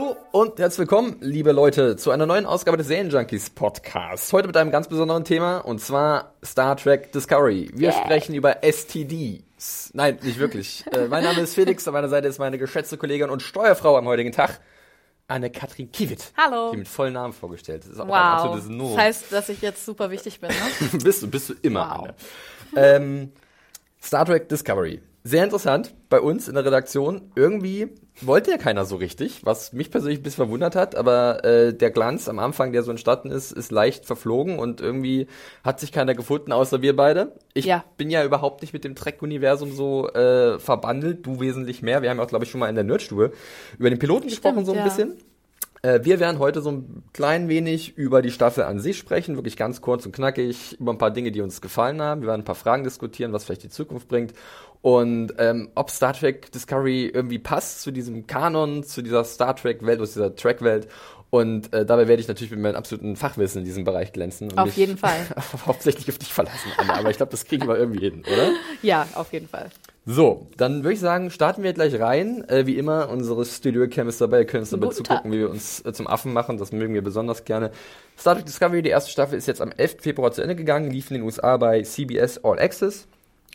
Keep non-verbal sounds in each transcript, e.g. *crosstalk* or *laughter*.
Hallo und herzlich willkommen, liebe Leute, zu einer neuen Ausgabe des Serienjunkies Podcasts. Heute mit einem ganz besonderen Thema und zwar Star Trek Discovery. Wir sprechen über STDs. Nein, nicht wirklich. *laughs* äh, mein Name ist Felix, an meiner Seite ist meine geschätzte Kollegin und Steuerfrau am heutigen Tag, Anne-Kathrin Kiewit. Hallo. Die mit vollen Namen vorgestellt. Das ist auch ein Wow. absolutes No. Das heißt, dass ich jetzt super wichtig bin, ne? *laughs* bist du, bist du immer, Wow. Anne. Ähm, Star Trek Discovery. Sehr interessant bei uns in der Redaktion. Irgendwie wollte ja keiner so richtig, was mich persönlich ein bisschen verwundert hat, aber äh, der Glanz am Anfang, der so entstanden ist, ist leicht verflogen und irgendwie hat sich keiner gefunden, außer wir beide. Ich Ja. bin ja überhaupt nicht mit dem Trek-Universum so äh, verbandelt, du wesentlich mehr. Wir haben ja auch, glaube ich, schon mal in der Nerdstube über den Piloten gesprochen, so ein ja. bisschen. Äh, Wir werden heute so ein klein wenig über die Staffel an sich sprechen, wirklich ganz kurz und knackig, über ein paar Dinge, die uns gefallen haben. Wir werden ein paar Fragen diskutieren, was vielleicht die Zukunft bringt und ähm, ob Star Trek Discovery irgendwie passt zu diesem Kanon, zu dieser Star Trek Welt, aus dieser Trek-Welt. Und äh, dabei werde ich natürlich mit meinem absoluten Fachwissen in diesem Bereich glänzen. Und Auf jeden Fall. *laughs* hauptsächlich auf dich verlassen, Anna. Aber ich glaube, das kriegen wir irgendwie hin, oder? *laughs* Ja, auf jeden Fall. So, dann würde ich sagen, starten wir gleich rein. Äh, wie immer, unsere Studio Cam ist dabei, ihr könnt uns dabei Guten zugucken, Tag. wie wir uns äh, zum Affen machen. Das mögen wir besonders gerne. Star Trek Discovery, die erste Staffel, ist jetzt am 11. Februar zu Ende gegangen, lief in den USA bei CBS All Access.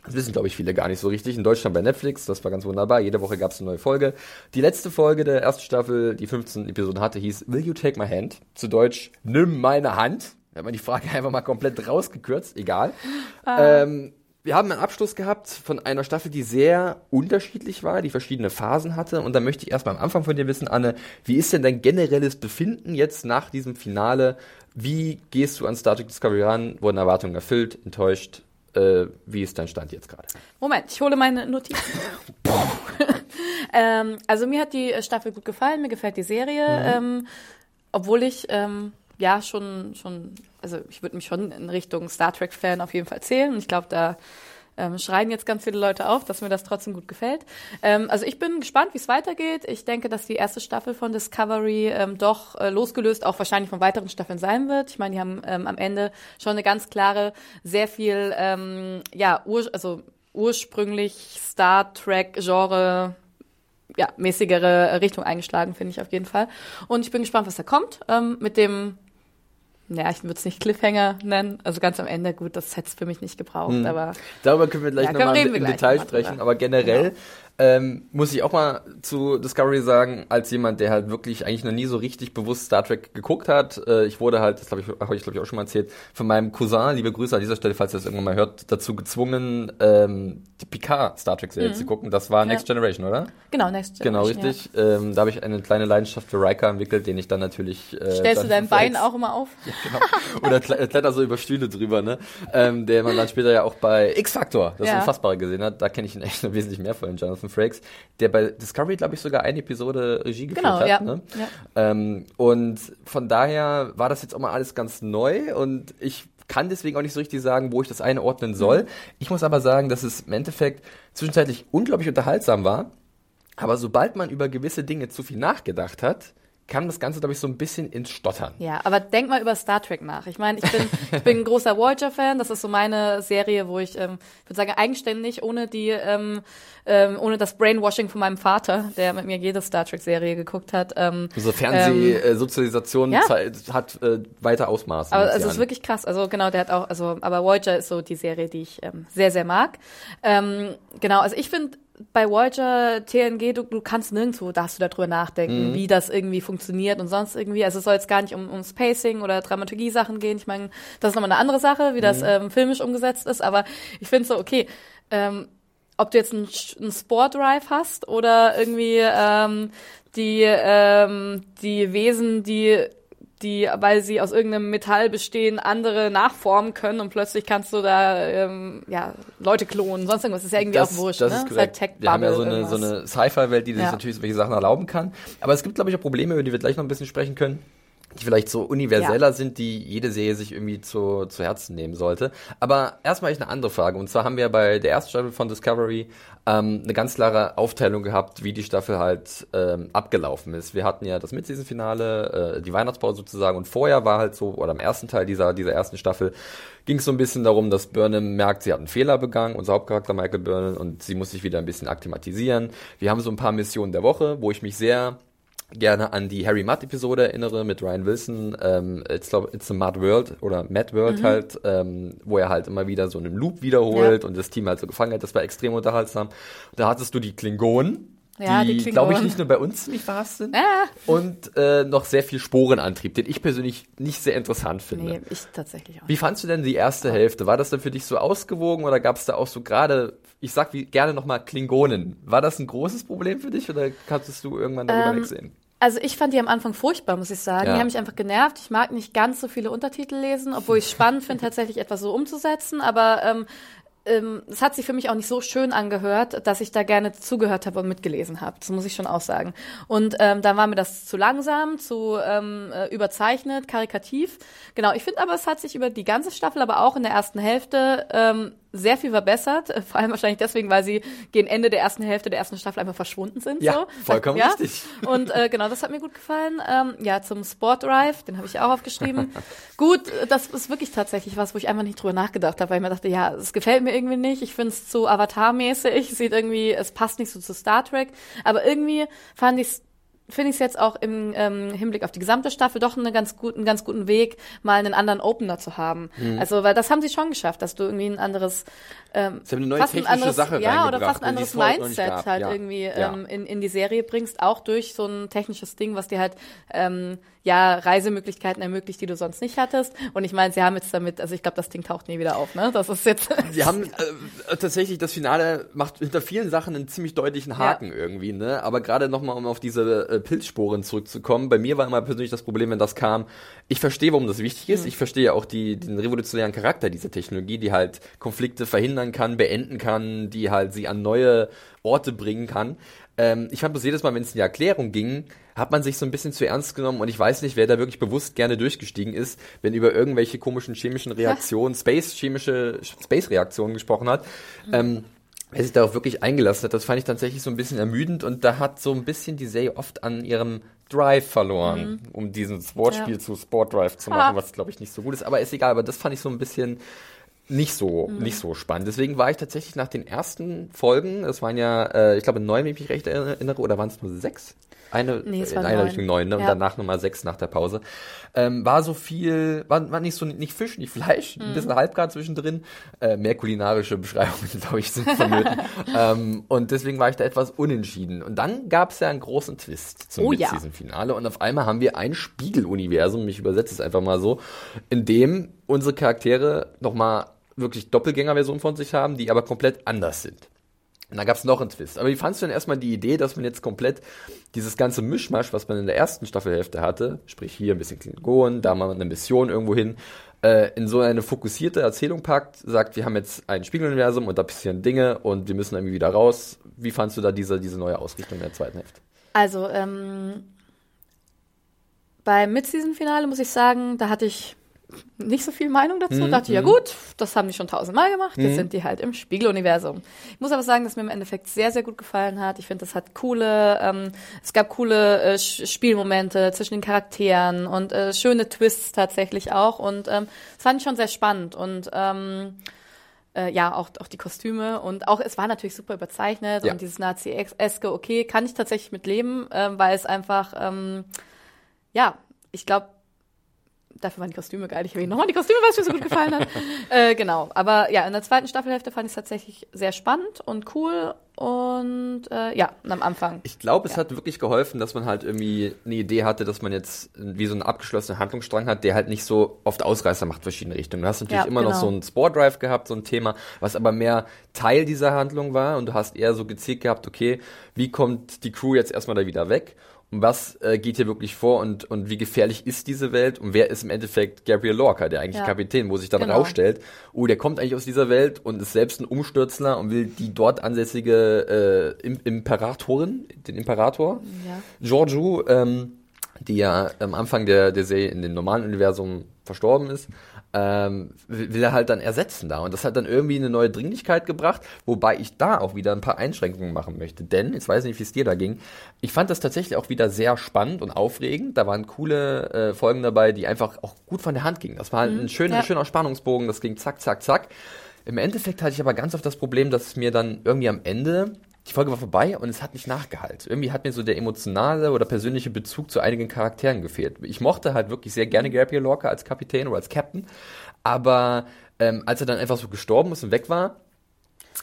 Das wissen, glaube ich, viele gar nicht so richtig. In Deutschland bei Netflix, das war ganz wunderbar. Jede Woche gab es eine neue Folge. Die letzte Folge der ersten Staffel, die 15 Episoden hatte, hieß Will You Take My Hand? Zu Deutsch, Nimm meine Hand. Da hat man die Frage *laughs* einfach mal komplett rausgekürzt, egal. Ähm, wir haben einen Abschluss gehabt von einer Staffel, die sehr unterschiedlich war, die verschiedene Phasen hatte. Und da möchte ich erstmal am Anfang von dir wissen, Anne, wie ist denn dein generelles Befinden jetzt nach diesem Finale? Wie gehst du an Star Trek Discovery ran? Wurden Erwartungen erfüllt, enttäuscht? Äh, wie ist dein Stand jetzt gerade? Moment, ich hole meine Notizen. *laughs* ähm, also mir hat die Staffel gut gefallen, mir gefällt die Serie, ähm, obwohl ich ähm, ja schon schon, also ich würde mich schon in Richtung Star Trek Fan auf jeden Fall zählen. Und ich glaube, da ähm, schreien jetzt ganz viele Leute auf, dass mir das trotzdem gut gefällt. Ähm, also ich bin gespannt, wie es weitergeht. Ich denke, dass die erste Staffel von Discovery ähm, doch äh, losgelöst auch wahrscheinlich von weiteren Staffeln sein wird. Ich meine, die haben ähm, am Ende schon eine ganz klare, sehr viel, ähm, ja, ur also ursprünglich Star Trek Genre ja, mäßigere Richtung eingeschlagen, finde ich auf jeden Fall. Und ich bin gespannt, was da kommt. Ähm, mit dem, ja, ich würde es nicht Cliffhanger nennen. Also ganz am Ende, gut, das hätte es für mich nicht gebraucht, aber Darüber können wir gleich Ja, nochmal im Detail sprechen, drüber. aber generell Genau. Ähm, muss ich auch mal zu Discovery sagen, als jemand, der halt wirklich eigentlich noch nie so richtig bewusst Star Trek geguckt hat, äh, ich wurde halt, das habe ich, habe ich glaube ich auch schon mal erzählt, von meinem Cousin, liebe Grüße an dieser Stelle, falls ihr das irgendwann mal hört, dazu gezwungen, ähm, die Picard Star Trek Serie zu gucken. Das war Next Generation, oder? genau, Next Genau, Generation, richtig. Ähm, da habe ich eine kleine Leidenschaft für Riker entwickelt, den ich dann natürlich. Äh, Ja. Stellst dann du dein Bein auch immer auf? genau. Oder kle- kletter so über Stühle drüber, ne? Ähm, der man dann später ja auch bei X-Factor, das Ja. Unfassbare gesehen hat. Da kenne ich ihn echt wesentlich mehr von, Jonathan Frakes, der bei Discovery, glaube ich, sogar eine Episode Regie geführt Genau, hat. ja. Ne? Ja. Ähm, und von daher war das jetzt auch mal alles ganz neu und ich kann deswegen auch nicht so richtig sagen, wo ich das einordnen soll. Mhm. Ich muss aber sagen, dass es im Endeffekt zwischenzeitlich unglaublich unterhaltsam war. Aber sobald man über gewisse Dinge zu viel nachgedacht hat, kam das Ganze, glaube ich, so ein bisschen ins Stottern. Ja, aber denk mal über Star Trek nach. Ich meine, ich bin, ich bin ein *laughs* großer Voyager-Fan. Das ist so meine Serie, wo ich, ähm, ich würde sagen, eigenständig, ohne die, ähm, ähm, ohne das Brainwashing von meinem Vater, der mit mir jede Star Trek-Serie geguckt hat. Ähm, So Fernsehsozialisation ja. hat äh, weiter Ausmaße. aber also es ist wirklich krass. Also genau, der hat auch, also aber Voyager ist so die Serie, die ich ähm, sehr, sehr mag. Ähm, genau, also ich finde bei Voyager, TNG, du, du kannst nirgendwo, darfst du darüber nachdenken, wie das irgendwie funktioniert und sonst irgendwie. Also es soll jetzt gar nicht um, um Spacing oder Dramaturgie-Sachen gehen. Ich meine, das ist nochmal eine andere Sache, wie das ähm, filmisch umgesetzt ist. Aber ich finde so, okay, ähm, ob du jetzt einen, einen Sport Drive hast oder irgendwie ähm, die, ähm, die Wesen, die die, weil sie aus irgendeinem Metall bestehen, andere nachformen können und plötzlich kannst du da ähm, ja, Leute klonen, sonst irgendwas. Das ist ja irgendwie das, auch wurscht. Das ne? ist korrekt. Halt Wir haben ja so eine, so eine Sci-Fi-Welt, die sich Ja. natürlich solche Sachen erlauben kann. Aber es gibt, glaube ich, auch Probleme, über die wir gleich noch ein bisschen sprechen können die vielleicht so universeller Ja. sind, die jede Serie sich irgendwie zu, zu Herzen nehmen sollte. Aber erstmal ich eine andere Frage. Und zwar haben wir bei der ersten Staffel von Discovery ähm, eine ganz klare Aufteilung gehabt, wie die Staffel halt ähm, abgelaufen ist. Wir hatten ja das Mid-Season-Finale, äh, die Weihnachtspause sozusagen. Und vorher war halt so, oder im ersten Teil dieser, dieser ersten Staffel, ging es so ein bisschen darum, dass Burnham merkt, sie hat einen Fehler begangen, unser Hauptcharakter Michael Burnham, und sie muss sich wieder ein bisschen akklimatisieren. Wir haben so ein paar Missionen der Woche, wo ich mich sehr gerne an die Harry Mudd Episode erinnere mit Ryan Wilson, ähm, it's, it's a Mad World oder Mad World halt, ähm, wo er halt immer wieder so einen Loop wiederholt Ja. und das Team halt so gefangen hat. Das war extrem unterhaltsam. Da hattest du die Klingonen. Ja, die die, glaube ich, nicht nur bei uns *laughs* ziemlich verhasst sind. Ja. Und äh, noch sehr viel Sporenantrieb, den ich persönlich nicht sehr interessant finde. Nee, ich tatsächlich auch. Wie fandst du denn die erste Hälfte? War das dann für dich so ausgewogen oder gab es da auch so gerade, ich sag wie gerne nochmal Klingonen. War das ein großes Problem für dich oder hattest du irgendwann darüber Ähm, wegsehen? Also ich fand die am Anfang furchtbar, muss ich sagen. Ja. Die haben mich einfach genervt. Ich mag nicht ganz so viele Untertitel lesen, obwohl ich es spannend finde, tatsächlich etwas so umzusetzen. Aber ähm, ähm, es hat sich für mich auch nicht so schön angehört, dass ich da gerne zugehört habe und mitgelesen habe. Das muss ich schon auch sagen. Und ähm, dann war mir das zu langsam, zu ähm, äh, überzeichnet, karikativ. Genau, ich finde aber, es hat sich über die ganze Staffel, aber auch in der ersten Hälfte ähm, sehr viel verbessert. Äh, Vor allem wahrscheinlich deswegen, weil sie gegen Ende der ersten Hälfte der ersten Staffel einfach verschwunden sind. Ja, so. vollkommen ja? richtig. *laughs* Und äh, genau, das hat mir gut gefallen. Ähm, ja, zum Sport Drive, den habe ich auch aufgeschrieben. *laughs* gut, das ist wirklich tatsächlich was, wo ich einfach nicht drüber nachgedacht habe, weil ich mir dachte, ja, es gefällt mir irgendwie nicht. Ich finde es zu Avatar-mäßig. Sieht irgendwie, es passt nicht so zu Star Trek. Aber irgendwie fand ich finde ich es jetzt auch im ähm, Hinblick auf die gesamte Staffel doch einen ganz guten, ganz guten Weg, mal einen anderen Opener zu haben. Mhm. Also, weil das haben sie schon geschafft, dass du irgendwie ein anderes, ähm, Sie haben eine neue fast ein technische anderes, Sache ja, oder fast ein anderes Mindset gab, halt ja. irgendwie Ja. ähm, in, in die Serie bringst, auch durch so ein technisches Ding, was dir halt ähm, ja Reisemöglichkeiten ermöglicht, die du sonst nicht hattest. Und ich meine, sie haben jetzt damit, also ich glaube, das Ding taucht nie wieder auf, ne? Das ist jetzt. *laughs* Sie haben äh, tatsächlich das Finale macht hinter vielen Sachen einen ziemlich deutlichen Haken irgendwie, ne? Aber gerade nochmal, um auf diese äh, Pilzsporen zurückzukommen, bei mir war immer persönlich das Problem, wenn das kam, ich verstehe, warum das wichtig ist. Ich verstehe auch die, den revolutionären Charakter dieser Technologie, die halt Konflikte verhindern kann, beenden kann, die halt sie an neue Orte bringen kann. Ähm, ich fand bloß jedes Mal, wenn es in die Erklärung ging, hat man sich so ein bisschen zu ernst genommen und ich weiß nicht, wer da wirklich bewusst gerne durchgestiegen ist, wenn über irgendwelche komischen chemischen Reaktionen, Space, chemische Space-Reaktionen gesprochen hat. Ähm, wer sich darauf wirklich eingelassen hat, das fand ich tatsächlich so ein bisschen ermüdend und da hat so ein bisschen die Serie oft an ihrem Drive verloren, um dieses Wortspiel Ja. zu Sport Drive zu machen, Ah. was glaube ich nicht so gut ist, aber ist egal, aber das fand ich so ein bisschen nicht so, Mhm. nicht so spannend. Deswegen war ich tatsächlich nach den ersten Folgen, es waren ja, äh, ich glaube neun, wenn ich mich recht erinnere, oder waren es nur sechs? Eine, Nee, es in neun. Richtung neun, ne? und Ja. danach nochmal sechs nach der Pause. Ähm, war so viel, war, war nicht so, nicht Fisch, nicht Fleisch, ein Mhm. bisschen halbgar zwischendrin. Äh, mehr kulinarische Beschreibungen, *laughs* glaube ich, sind vonnöten. *laughs* ähm, und deswegen war ich da etwas unentschieden. Und dann gab es ja einen großen Twist zum Oh ja. Mid-Season-Finale und auf einmal haben wir ein Spiegeluniversum, ich übersetze es einfach mal so, in dem unsere Charaktere nochmal wirklich Doppelgängerversionen von sich haben, die aber komplett anders sind. Und da gab es noch einen Twist. Aber wie fandst du denn erstmal die Idee, dass man jetzt komplett dieses ganze Mischmasch, was man in der ersten Staffelhälfte hatte, sprich hier ein bisschen Klingon, da mal eine Mission irgendwo hin, äh, in so eine fokussierte Erzählung packt, sagt, wir haben jetzt ein Spiegeluniversum und da passieren Dinge und wir müssen irgendwie wieder raus. Wie fandst du da diese, diese neue Ausrichtung in der zweiten Hälfte? Also, ähm, beim Mid-Season-Finale muss ich sagen, da hatte ich nicht so viel Meinung dazu. Mhm, Dachte, ja gut, das haben die schon tausendmal gemacht, jetzt sind die halt im Spiegeluniversum. Ich muss aber sagen, dass mir im Endeffekt sehr, sehr gut gefallen hat. Ich finde, das hat coole, ähm, es gab coole äh, Spielmomente zwischen den Charakteren und äh, schöne Twists tatsächlich auch. Und ähm, das fand ich schon sehr spannend. Und ähm, äh, ja, auch, auch die Kostüme und auch, es war natürlich super überzeichnet Ja. und dieses Nazi-eske, okay, kann ich tatsächlich mit leben, ähm, weil es einfach, ähm, ja, ich glaube, dafür waren die Kostüme geil. Ich will nochmal die Kostüme, was mir so gut gefallen hat. *laughs* äh, genau, aber ja, in der zweiten Staffelhälfte fand ich es tatsächlich sehr spannend und cool und äh, ja, am Anfang. Ich glaube, es hat wirklich geholfen, dass man halt irgendwie eine Idee hatte, dass man jetzt wie so einen abgeschlossenen Handlungsstrang hat, der halt nicht so oft Ausreißer macht, verschiedene Richtungen. Du hast natürlich Ja, immer noch genau. so einen Sport Drive gehabt, so ein Thema, was aber mehr Teil dieser Handlung war und du hast eher so gezielt gehabt, okay, wie kommt die Crew jetzt erstmal da wieder weg? Und was äh, geht hier wirklich vor und, und wie gefährlich ist diese Welt und wer ist im Endeffekt Gabriel Lorca, der eigentlich Ja. Kapitän, wo sich dann Genau. rausstellt, oh, der kommt eigentlich aus dieser Welt und ist selbst ein Umstürzler und will die dort ansässige äh, Im Imperatorin, den Imperator, Ja. Giorgio, ähm, die ja am Anfang der, der Serie in dem normalen Universum verstorben ist, ähm, will er halt dann ersetzen da. Und das hat dann irgendwie eine neue Dringlichkeit gebracht, wobei ich da auch wieder ein paar Einschränkungen machen möchte. Denn, jetzt weiß ich nicht, wie es dir da ging, ich fand das tatsächlich auch wieder sehr spannend und aufregend. Da waren coole äh, Folgen dabei, die einfach auch gut von der Hand gingen. Das war halt ein schöner, ja. schöner Spannungsbogen, das ging zack, zack, zack. Im Endeffekt hatte ich aber ganz oft das Problem, dass es mir dann irgendwie am Ende die Folge war vorbei und es hat nicht nachgehalt. Irgendwie hat mir so der emotionale oder persönliche Bezug zu einigen Charakteren gefehlt. Ich mochte halt wirklich sehr gerne Gabriel Lorca als Kapitän oder als Captain, aber ähm, als er dann einfach so gestorben ist und weg war,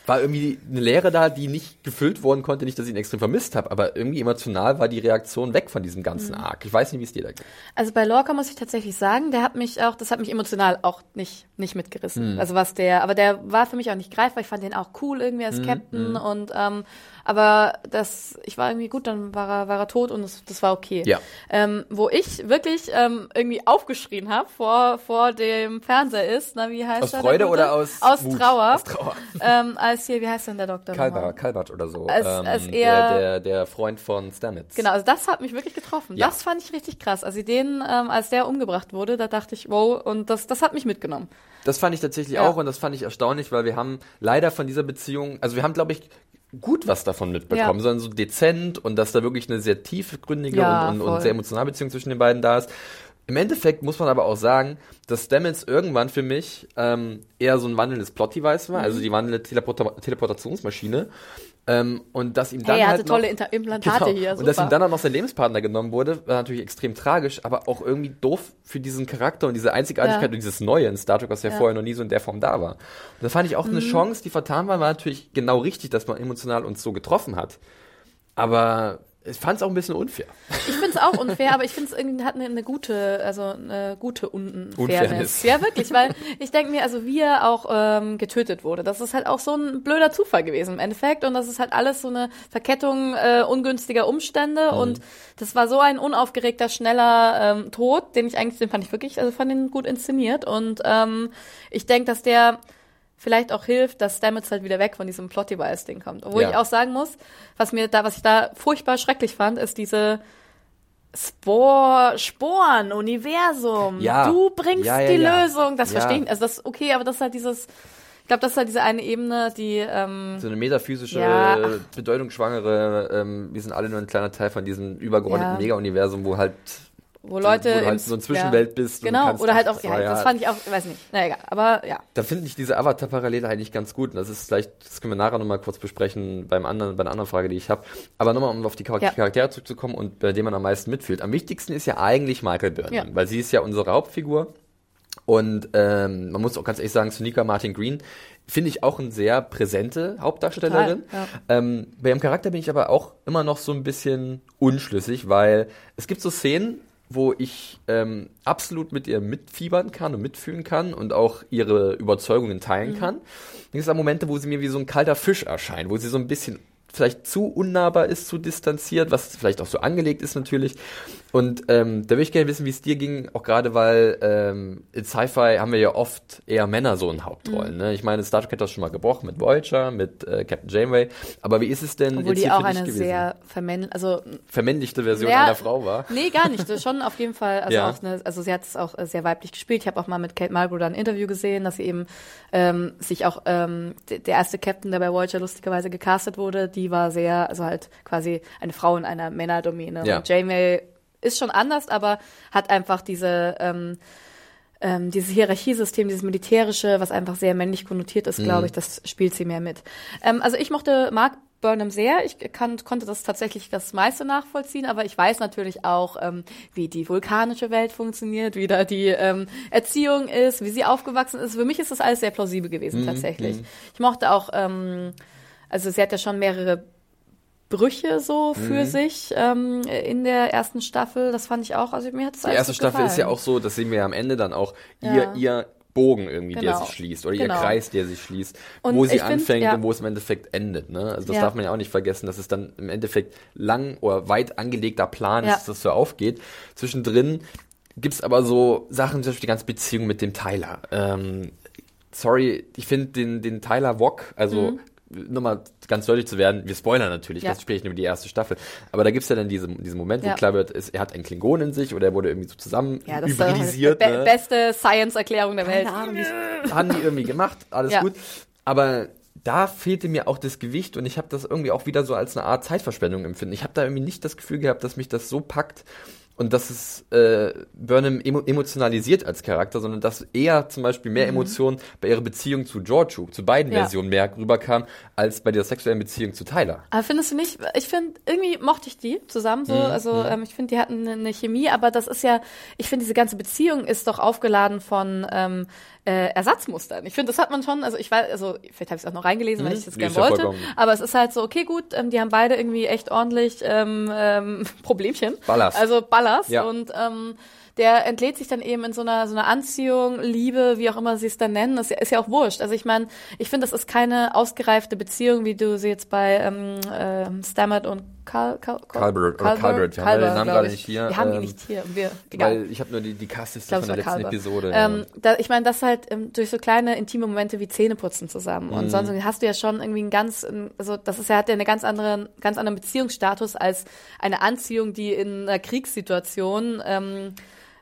war irgendwie eine Leere da, die nicht gefüllt worden konnte. Nicht, dass ich ihn extrem vermisst habe, aber irgendwie emotional war die Reaktion weg von diesem ganzen Arc. Ich weiß nicht, wie es dir da geht. Also bei Lorca muss ich tatsächlich sagen, der hat mich auch, das hat mich emotional auch nicht, nicht mitgerissen. Also was der, aber der war für mich auch nicht greifbar. Ich fand den auch cool irgendwie als Captain und ähm, aber das, ich war irgendwie gut, dann war er, war er tot und das, das war okay. Ja. Ähm, wo ich wirklich ähm, irgendwie aufgeschrien habe vor, vor dem Fernseher ist, na wie heißt Aus er? der Freude oder aus aus Wut? Trauer? Aus Trauer. *laughs* Ähm, als hier, wie heißt denn der Doktor? nochmal? Kalber, Kalbert oder so. Als- ähm, als der, er- der, der Freund von Stamets. Genau, also das hat mich wirklich getroffen. Ja. Das fand ich richtig krass. Also den, ähm, als der umgebracht wurde, da dachte ich, wow, und das, das hat mich mitgenommen. Das fand ich tatsächlich Ja. auch und das fand ich erstaunlich, weil wir haben leider von dieser Beziehung, also wir haben, glaube ich, gut was davon mitbekommen, Ja. sondern so dezent und dass da wirklich eine sehr tiefgründige Ja, und, und, und sehr emotionale Beziehung zwischen den beiden da ist. Im Endeffekt muss man aber auch sagen, dass Stamets irgendwann für mich ähm, eher so ein wandelndes Plot-Device war, Mhm. also die wandelnde Teleporta Teleportationsmaschine. Ähm, und dass ihm dann Hey, er halt hatte tolle noch, Implantate Genau. hier. Und dass super. ihm dann auch noch sein Lebenspartner genommen wurde, war natürlich extrem tragisch, aber auch irgendwie doof für diesen Charakter und diese Einzigartigkeit Ja. und dieses Neue in Star Trek, was ja, Ja. Mhm. vorher noch nie so in der Form da war. Und da fand ich auch eine Chance, die vertan war, war natürlich genau richtig, dass man emotional uns so getroffen hat. Aber ich fand es auch ein bisschen unfair. Ich finde es auch unfair, aber ich finde es irgendwie hat eine, eine gute, also eine gute Un Unfairness. Unfairness. Ja, wirklich, weil ich denke mir, also wie er auch ähm, getötet wurde, das ist halt auch so ein blöder Zufall gewesen im Endeffekt und das ist halt alles so eine Verkettung äh, ungünstiger Umstände und das war so ein unaufgeregter, schneller ähm, Tod, den ich eigentlich, den fand ich wirklich, also fand ihn gut inszeniert und ähm, ich denke, dass der vielleicht auch hilft, dass Stamets halt wieder weg von diesem Plot-Device-Ding kommt. Obwohl Ja. ich auch sagen muss, was mir da, was ich da furchtbar schrecklich fand, ist diese Spor, Sporen, Universum. Ja. Du bringst Ja, die. Lösung. Das verstehe ich. Also das ist okay, aber das ist halt dieses, ich glaube, das ist halt diese eine Ebene, die, ähm, So eine metaphysische, Ja. bedeutungsschwangere, ähm, wir sind alle nur ein kleiner Teil von diesem übergeordneten Ja. Mega-Universum, wo halt wo Leute wo du halt so eine Zwischenwelt bist und du Genau, oder halt auch, ja, ja- das fand ich auch, weiß nicht, na egal, aber ja. Da finde ich diese Avatar-Parallele eigentlich ganz gut. Und das ist vielleicht, das können wir nachher nochmal kurz besprechen beim anderen, bei einer anderen Frage, die ich habe. Aber nochmal, um auf die Char Ja. Charaktere zurückzukommen und bei dem man am meisten mitfühlt. Am wichtigsten ist ja eigentlich Michael Burnham, Ja. weil sie ist ja unsere Hauptfigur. Und ähm, man muss auch ganz ehrlich sagen, Sonika Martin Green finde ich auch eine sehr präsente Hauptdarstellerin. Total, ähm, bei ihrem Charakter bin ich aber auch immer noch so ein bisschen unschlüssig, weil es gibt so Szenen, wo ich ähm, absolut mit ihr mitfiebern kann und mitfühlen kann und auch ihre Überzeugungen teilen kann. Dann gibt es auch Momente, wo sie mir wie so ein kalter Fisch erscheint, wo sie so ein bisschen vielleicht zu unnahbar ist, zu distanziert, was vielleicht auch so angelegt ist natürlich. Und ähm, da würde ich gerne wissen, wie es dir ging, auch gerade weil ähm, in Sci-Fi haben wir ja oft eher Männer so in Hauptrollen. Ne? Ich meine, Star Trek hat das schon mal gebrochen mit Voyager, mit äh, Captain Janeway. Aber wie ist es denn Obwohl jetzt die hier auch eine gewesen? sehr vermännlich, also vermännlichte Version Ja. einer Frau war? Nee, gar nicht. *laughs* Das ist schon auf jeden Fall, also Ja. auch eine, also sie hat es auch äh, sehr weiblich gespielt. Ich habe auch mal mit Kate da ein Interview gesehen, dass sie eben ähm, sich auch ähm, der erste Captain, der bei Voyager lustigerweise gecastet wurde, die war sehr, also halt quasi eine Frau in einer Männerdomäne. Ja. Und Janeway ist schon anders, aber hat einfach diese ähm, ähm, dieses Hierarchiesystem, dieses militärische, was einfach sehr männlich konnotiert ist, Mhm. glaube ich, das spielt sie mehr mit. Ähm, also ich mochte Mark Burnham sehr. Ich kann, konnte das tatsächlich das meiste nachvollziehen, aber ich weiß natürlich auch, ähm, wie die vulkanische Welt funktioniert, wie da die ähm, Erziehung ist, wie sie aufgewachsen ist. Für mich ist das alles sehr plausibel Mhm, gewesen, tatsächlich. Ich mochte auch, ähm, also sie hat ja schon mehrere Brüche so Mhm. für sich ähm, in der ersten Staffel. Das fand ich auch, also mir hat es Die erste Staffel ist ja auch so, das sehen wir ja am Ende dann auch, ihr, Ja. ihr Bogen irgendwie, der Genau. sich schließt oder Genau. ihr Kreis, der sich schließt, Und wo sie ich find, anfängt ja. und wo es im Endeffekt endet. Ne? Also das Ja. darf man ja auch nicht vergessen, dass es dann im Endeffekt lang oder weit angelegter Plan ist, dass das so aufgeht. Zwischendrin gibt's aber so Sachen, zum Beispiel die ganze Beziehung mit dem Tyler. Ähm, sorry, ich finde den, den Tyler Wok, also nur mal ganz deutlich zu werden, wir spoilern natürlich. Ja. das spreche ich über die erste Staffel, aber da gibt's ja dann diese, diesen Moment, wo Ja. klar wird, ist, er hat einen Klingon in sich oder er wurde irgendwie so zusammen Ja, das ist hybridisiert. die be ne? beste Science-Erklärung der Welt. Ahnung, haben die irgendwie gemacht, alles Ja. gut. Aber da fehlte mir auch das Gewicht und ich habe das irgendwie auch wieder so als eine Art Zeitverschwendung empfinden. Ich habe da irgendwie nicht das Gefühl gehabt, dass mich das so packt und dass es äh, Burnham emo emotionalisiert als Charakter, sondern dass eher zum Beispiel mehr Emotionen bei ihrer Beziehung zu Giorgio, zu beiden Mhm. Ja. Versionen mehr rüberkam, als bei der sexuellen Beziehung zu Tyler. Aber findest du nicht, ich finde, irgendwie mochte ich die zusammen so, also ähm, ich finde, die hatten eine, eine Chemie, aber das ist ja, ich finde, diese ganze Beziehung ist doch aufgeladen von ähm, äh, Ersatzmustern. Ich finde, das hat man schon, also ich weiß, also vielleicht habe ich es auch noch reingelesen, weil ich das gerne ja wollte, vollkommen. aber es ist halt so, okay, gut, ähm, die haben beide irgendwie echt ordentlich ähm, ähm, *laughs* Problemchen. Ballast. Also Ballast Ja. und ähm, der entlädt sich dann eben in so einer so einer Anziehung, Liebe, wie auch immer sie es dann nennen. Das ist ja, ist ja auch wurscht. Also ich meine, ich finde, das ist keine ausgereifte Beziehung, wie du sie jetzt bei ähm, ähm, Stammert und Cal, Cal, Calvert, oder Calvert, wir haben den Namen gerade ich. nicht hier, Wir haben ihn ähm, nicht hier. Wir, egal. Weil ich habe nur die, die Castliste von der letzten Calvert. Episode. Ähm, ja. da, ich meine, das halt ähm, durch so kleine intime Momente wie Zähneputzen zusammen. Mhm. Und sonst hast du ja schon irgendwie einen ganz, ähm, also das ist ja hat ja eine ganz andere, ganz anderen Beziehungsstatus als eine Anziehung, die in einer Kriegssituation ähm,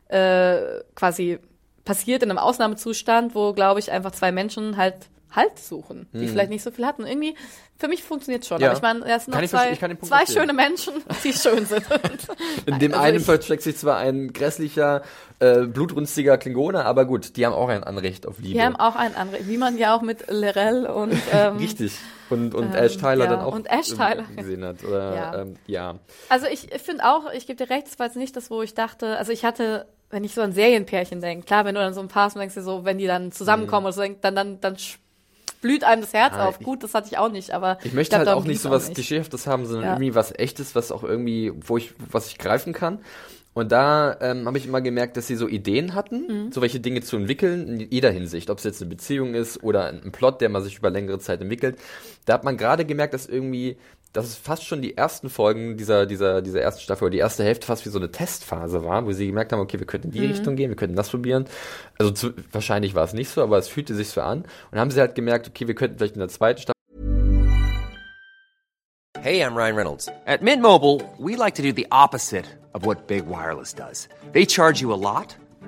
äh, quasi passiert in einem Ausnahmezustand, wo, glaube ich, einfach zwei Menschen halt Halt suchen, die vielleicht nicht so viel hatten. Irgendwie, für mich funktioniert schon. Mhm. Ja. Aber ich meine, es sind noch zwei, zwei schöne Menschen, *laughs* die schön sind. *laughs* In dem Also einen versteckt sich zwar ein grässlicher, äh, blutrünstiger Klingone, aber gut, die haben auch ein Anrecht auf Liebe. Die haben auch ein anderes, wie man ja auch mit Lerell und ähm, *laughs* Richtig. Und, und ähm, Ash Tyler ja, dann auch und Ash Tyler. ähm, gesehen hat. Oder, Ja. Ähm, ja. Also ich finde auch, ich gebe dir recht, das war jetzt nicht das, wo ich dachte, also ich hatte, wenn ich so an Serienpärchen denke, klar, wenn du dann so ein Paar hast und denkst dir so, wenn die dann zusammenkommen oder so, dann, dann, dann blüht einem das Herz Ah, auf. ich- Gut, das hatte ich auch nicht, aber Ich möchte glaub, halt auch nicht so was Klischeehaftes haben, sondern Ja. irgendwie was Echtes, was auch irgendwie, wo ich, was ich greifen kann. Und da ähm, habe ich immer gemerkt, dass sie so Ideen hatten, Mhm. so welche Dinge zu entwickeln, in jeder Hinsicht. Ob es jetzt eine Beziehung ist oder ein ein Plot, der man sich über längere Zeit entwickelt. Da hat man gerade gemerkt, dass irgendwie, dass es fast schon die ersten Folgen dieser, dieser, dieser ersten Staffel oder die erste Hälfte fast wie so eine Testphase war, wo sie gemerkt haben, okay, wir könnten in die Richtung gehen, wir könnten das probieren. Also zu, wahrscheinlich war es nicht so, aber es fühlte sich so an. Und dann haben sie halt gemerkt, okay, wir könnten vielleicht in der zweiten Staffel Hey, I'm Ryan Reynolds. At Mint Mobile, we like to do the opposite of what Big Wireless does. They charge you a lot,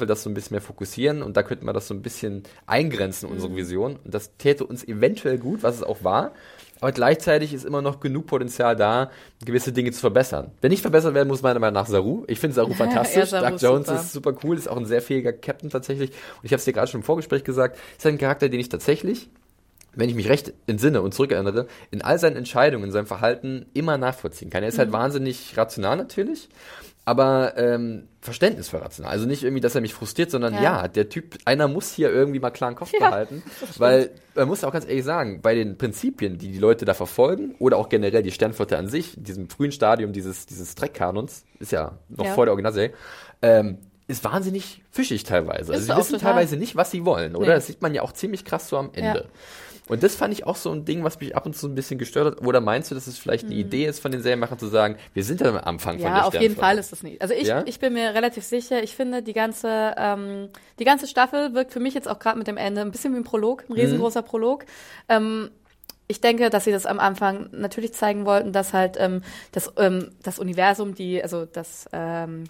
das so ein bisschen mehr fokussieren und da könnte man das so ein bisschen eingrenzen, unsere Vision. Und das täte uns eventuell gut, was es auch war. Aber gleichzeitig ist immer noch genug Potenzial da, gewisse Dinge zu verbessern. Wenn nicht verbessert werden muss, meiner Meinung nach Saru. Ich finde Saru *laughs* fantastisch. Saru Doug Jones super. ist super cool, ist auch ein sehr fähiger Captain tatsächlich. Und ich habe es dir gerade schon im Vorgespräch gesagt, ist ein Charakter, den ich tatsächlich wenn ich mich recht entsinne und zurückerinnere, in all seinen Entscheidungen, in seinem Verhalten immer nachvollziehen kann. Er ist halt wahnsinnig rational natürlich, aber ähm, Verständnis für rational. Also nicht irgendwie, dass er mich frustriert, sondern ja, Ja. der Typ, einer muss hier irgendwie mal klaren Kopf Ja, behalten, weil man muss auch ganz ehrlich sagen, bei den Prinzipien, die die Leute da verfolgen oder auch generell die Sternflotte an sich, in diesem frühen Stadium dieses dieses Dreckkanons, ist ja noch Ja. vor der Originalserie, ähm, ist wahnsinnig fischig teilweise. Also Ist sie auch wissen total. teilweise nicht, was sie wollen, oder? Nee. Das sieht man ja auch ziemlich krass so am Ende. Ja. Und das fand ich auch so ein Ding, was mich ab und zu ein bisschen gestört hat. Oder meinst du, dass es vielleicht eine Idee ist von den Serienmachern zu sagen, wir sind ja am Anfang von der Mhm. Ja, auf jeden. Fall ist das nicht. Also ich, Ja? ich bin mir relativ sicher, ich finde die ganze, ähm, die ganze Staffel wirkt für mich jetzt auch gerade mit dem Ende ein bisschen wie ein Prolog, ein riesengroßer Prolog. Ähm, ich denke, dass sie das am Anfang natürlich zeigen wollten, dass halt ähm, das, ähm, das Universum, die, also das, ähm,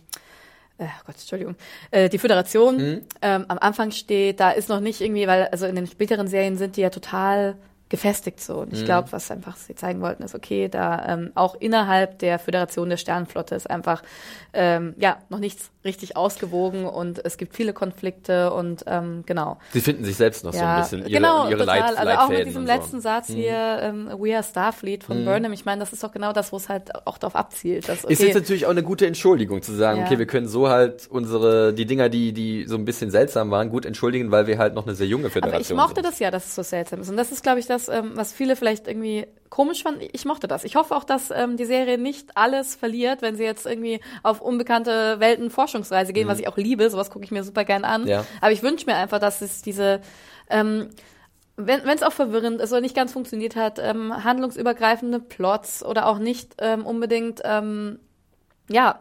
äh, Gott, Entschuldigung, äh, die Föderation ähm, am Anfang steht, da ist noch nicht irgendwie, weil, also in den späteren Serien sind die ja total gefestigt so. Und ich glaube, was einfach sie zeigen wollten, ist okay, da ähm, auch innerhalb der Föderation der Sternenflotte ist einfach ähm, ja noch nichts richtig ausgewogen und es gibt viele Konflikte und ähm, genau. Sie finden sich selbst noch so ein bisschen ihre, genau, ihre total. Leit also auch mit diesem so. Mhm. letzten Satz hier, ähm, We are Starfleet von Burnham. Ich meine, das ist doch genau das, wo es halt auch darauf abzielt. Dass, okay, Ist jetzt natürlich auch eine gute Entschuldigung zu sagen, Ja. okay, wir können so halt unsere, die Dinger, die, die so ein bisschen seltsam waren, gut entschuldigen, weil wir halt noch eine sehr junge Föderation Aber ich mochte sind. das ja, dass es so seltsam ist. Und das ist, glaube ich, das, ähm, was viele vielleicht irgendwie komisch fanden. Ich mochte das. Ich hoffe auch, dass ähm, die Serie nicht alles verliert, wenn sie jetzt irgendwie auf unbekannte Welten Forschungsreise gehen, was ich auch liebe. Sowas gucke ich mir super gern an. Mhm. Ja. Aber ich wünsche mir einfach, dass es diese ähm, wenn es auch verwirrend ist oder nicht ganz funktioniert hat, ähm, handlungsübergreifende Plots oder auch nicht ähm, unbedingt, ähm, ja,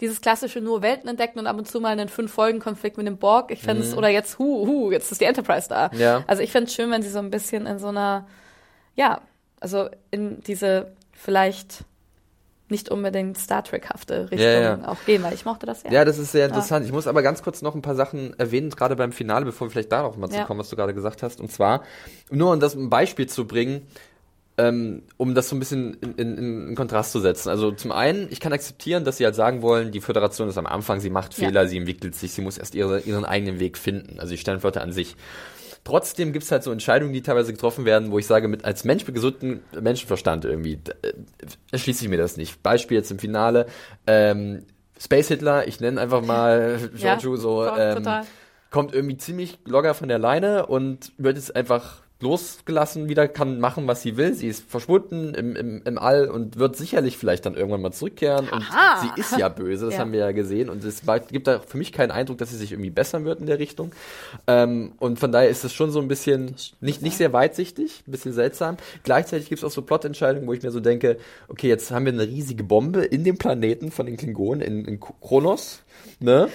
dieses klassische nur Welten entdecken und ab und zu mal einen Fünf-Folgen-Konflikt mit dem Borg. Ich fände es, oder jetzt, hu, hu, jetzt ist die Enterprise da. Mhm. Ja. Also ich fände es schön, wenn sie so ein bisschen in so einer, ja, also in diese vielleicht nicht unbedingt Star Trek-hafte Richtung Ja, ja. auch gehen, weil ich mochte das ja. Ja, das ist sehr interessant. Ich muss aber ganz kurz noch ein paar Sachen erwähnen, gerade beim Finale, bevor wir vielleicht darauf mal zu Ja. kommen, was du gerade gesagt hast. Und zwar, nur um das ein Beispiel zu bringen, ähm, um das so ein bisschen in, in, in Kontrast zu setzen. Also zum einen, ich kann akzeptieren, dass sie halt sagen wollen, die Föderation ist am Anfang, sie macht Ja. Fehler, sie entwickelt sich, sie muss erst ihre, ihren eigenen Weg finden. Also die Sternflotte an sich. Trotzdem gibt's halt so Entscheidungen, die teilweise getroffen werden, wo ich sage, mit als Mensch mit gesundem Menschenverstand irgendwie, äh, erschließe ich mir das nicht. Beispiel jetzt im Finale, ähm, Space Hitler, ich nenne einfach mal Ja, Giorgio so, voll, ähm, total. kommt irgendwie ziemlich locker von der Leine und wird jetzt einfach losgelassen wieder, kann machen, was sie will. Sie ist verschwunden im, im, im All und wird sicherlich vielleicht dann irgendwann mal zurückkehren. Und Aha. sie ist ja böse, das Ja. haben wir ja gesehen. Und es war, gibt da für mich keinen Eindruck, dass sie sich irgendwie bessern wird in der Richtung. Ähm, und von daher ist es schon so ein bisschen nicht, nicht sehr weitsichtig, ein bisschen seltsam. Gleichzeitig gibt es auch so Plotentscheidungen, wo ich mir so denke, okay, jetzt haben wir eine riesige Bombe in dem Planeten von den Klingonen, in, in Kronos, ne?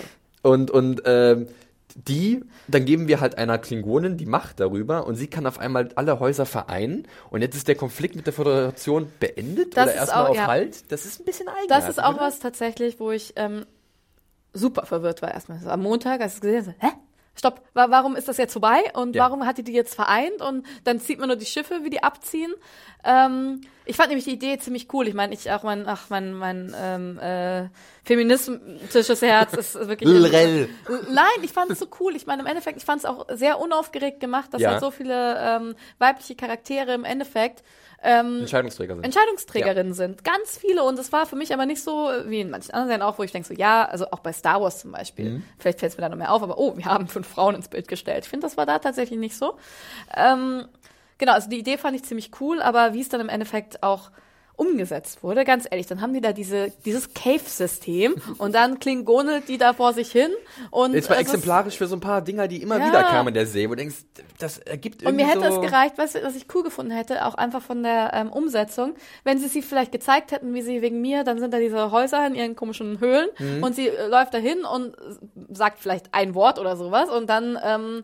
Und, und ähm, die, dann geben wir halt einer Klingonin die Macht darüber und sie kann auf einmal alle Häuser vereinen und jetzt ist der Konflikt mit der Föderation beendet Das oder ist erstmal auch- auf ja. Halt. Das ist ein bisschen eigenartig. Das ist auch oder? was tatsächlich, wo ich ähm, super verwirrt war erstmal. So, am Montag, als ich es gesehen habe, hä? Stopp, wa warum ist das jetzt vorbei? Und Ja. warum hat die die jetzt vereint? Und dann sieht man nur die Schiffe, wie die abziehen. Ähm, ich fand nämlich die Idee ziemlich cool. Ich meine, ich auch mein, ach, mein, mein ähm, äh, feministisches Herz ist *laughs* wirklich. Lrell. Nein, ich fand es so cool. Ich meine, im Endeffekt, ich fand es auch sehr unaufgeregt gemacht, dass Ja. halt so viele ähm, weibliche Charaktere im Endeffekt ähm, Entscheidungsträger sind. Entscheidungsträgerinnen sind. Ganz viele. Und es war für mich aber nicht so wie in manchen anderen Serien auch, wo ich denke so, ja, also auch bei Star Wars zum Beispiel. Mhm. Vielleicht fällt es mir da noch mehr auf, aber oh, wir haben fünf Frauen ins Bild gestellt. Ich finde, das war da tatsächlich nicht so. Ähm, genau, also die Idee fand ich ziemlich cool, aber wie es dann im Endeffekt auch umgesetzt wurde, ganz ehrlich, dann haben die da diese, dieses Cave-System und dann klingonelt die da vor sich hin und Jetzt mal exemplarisch für so ein paar Dinger, die immer Ja. wieder kamen in der Serie, wo du denkst, das ergibt Und irgendwie mir hätte so es gereicht, du, was ich cool gefunden hätte, auch einfach von der ähm, Umsetzung, wenn sie sie vielleicht gezeigt hätten, wie sie wegen mir, dann sind da diese Häuser in ihren komischen Höhlen Mhm. und sie äh, läuft dahin und äh, sagt vielleicht ein Wort oder sowas und dann ähm,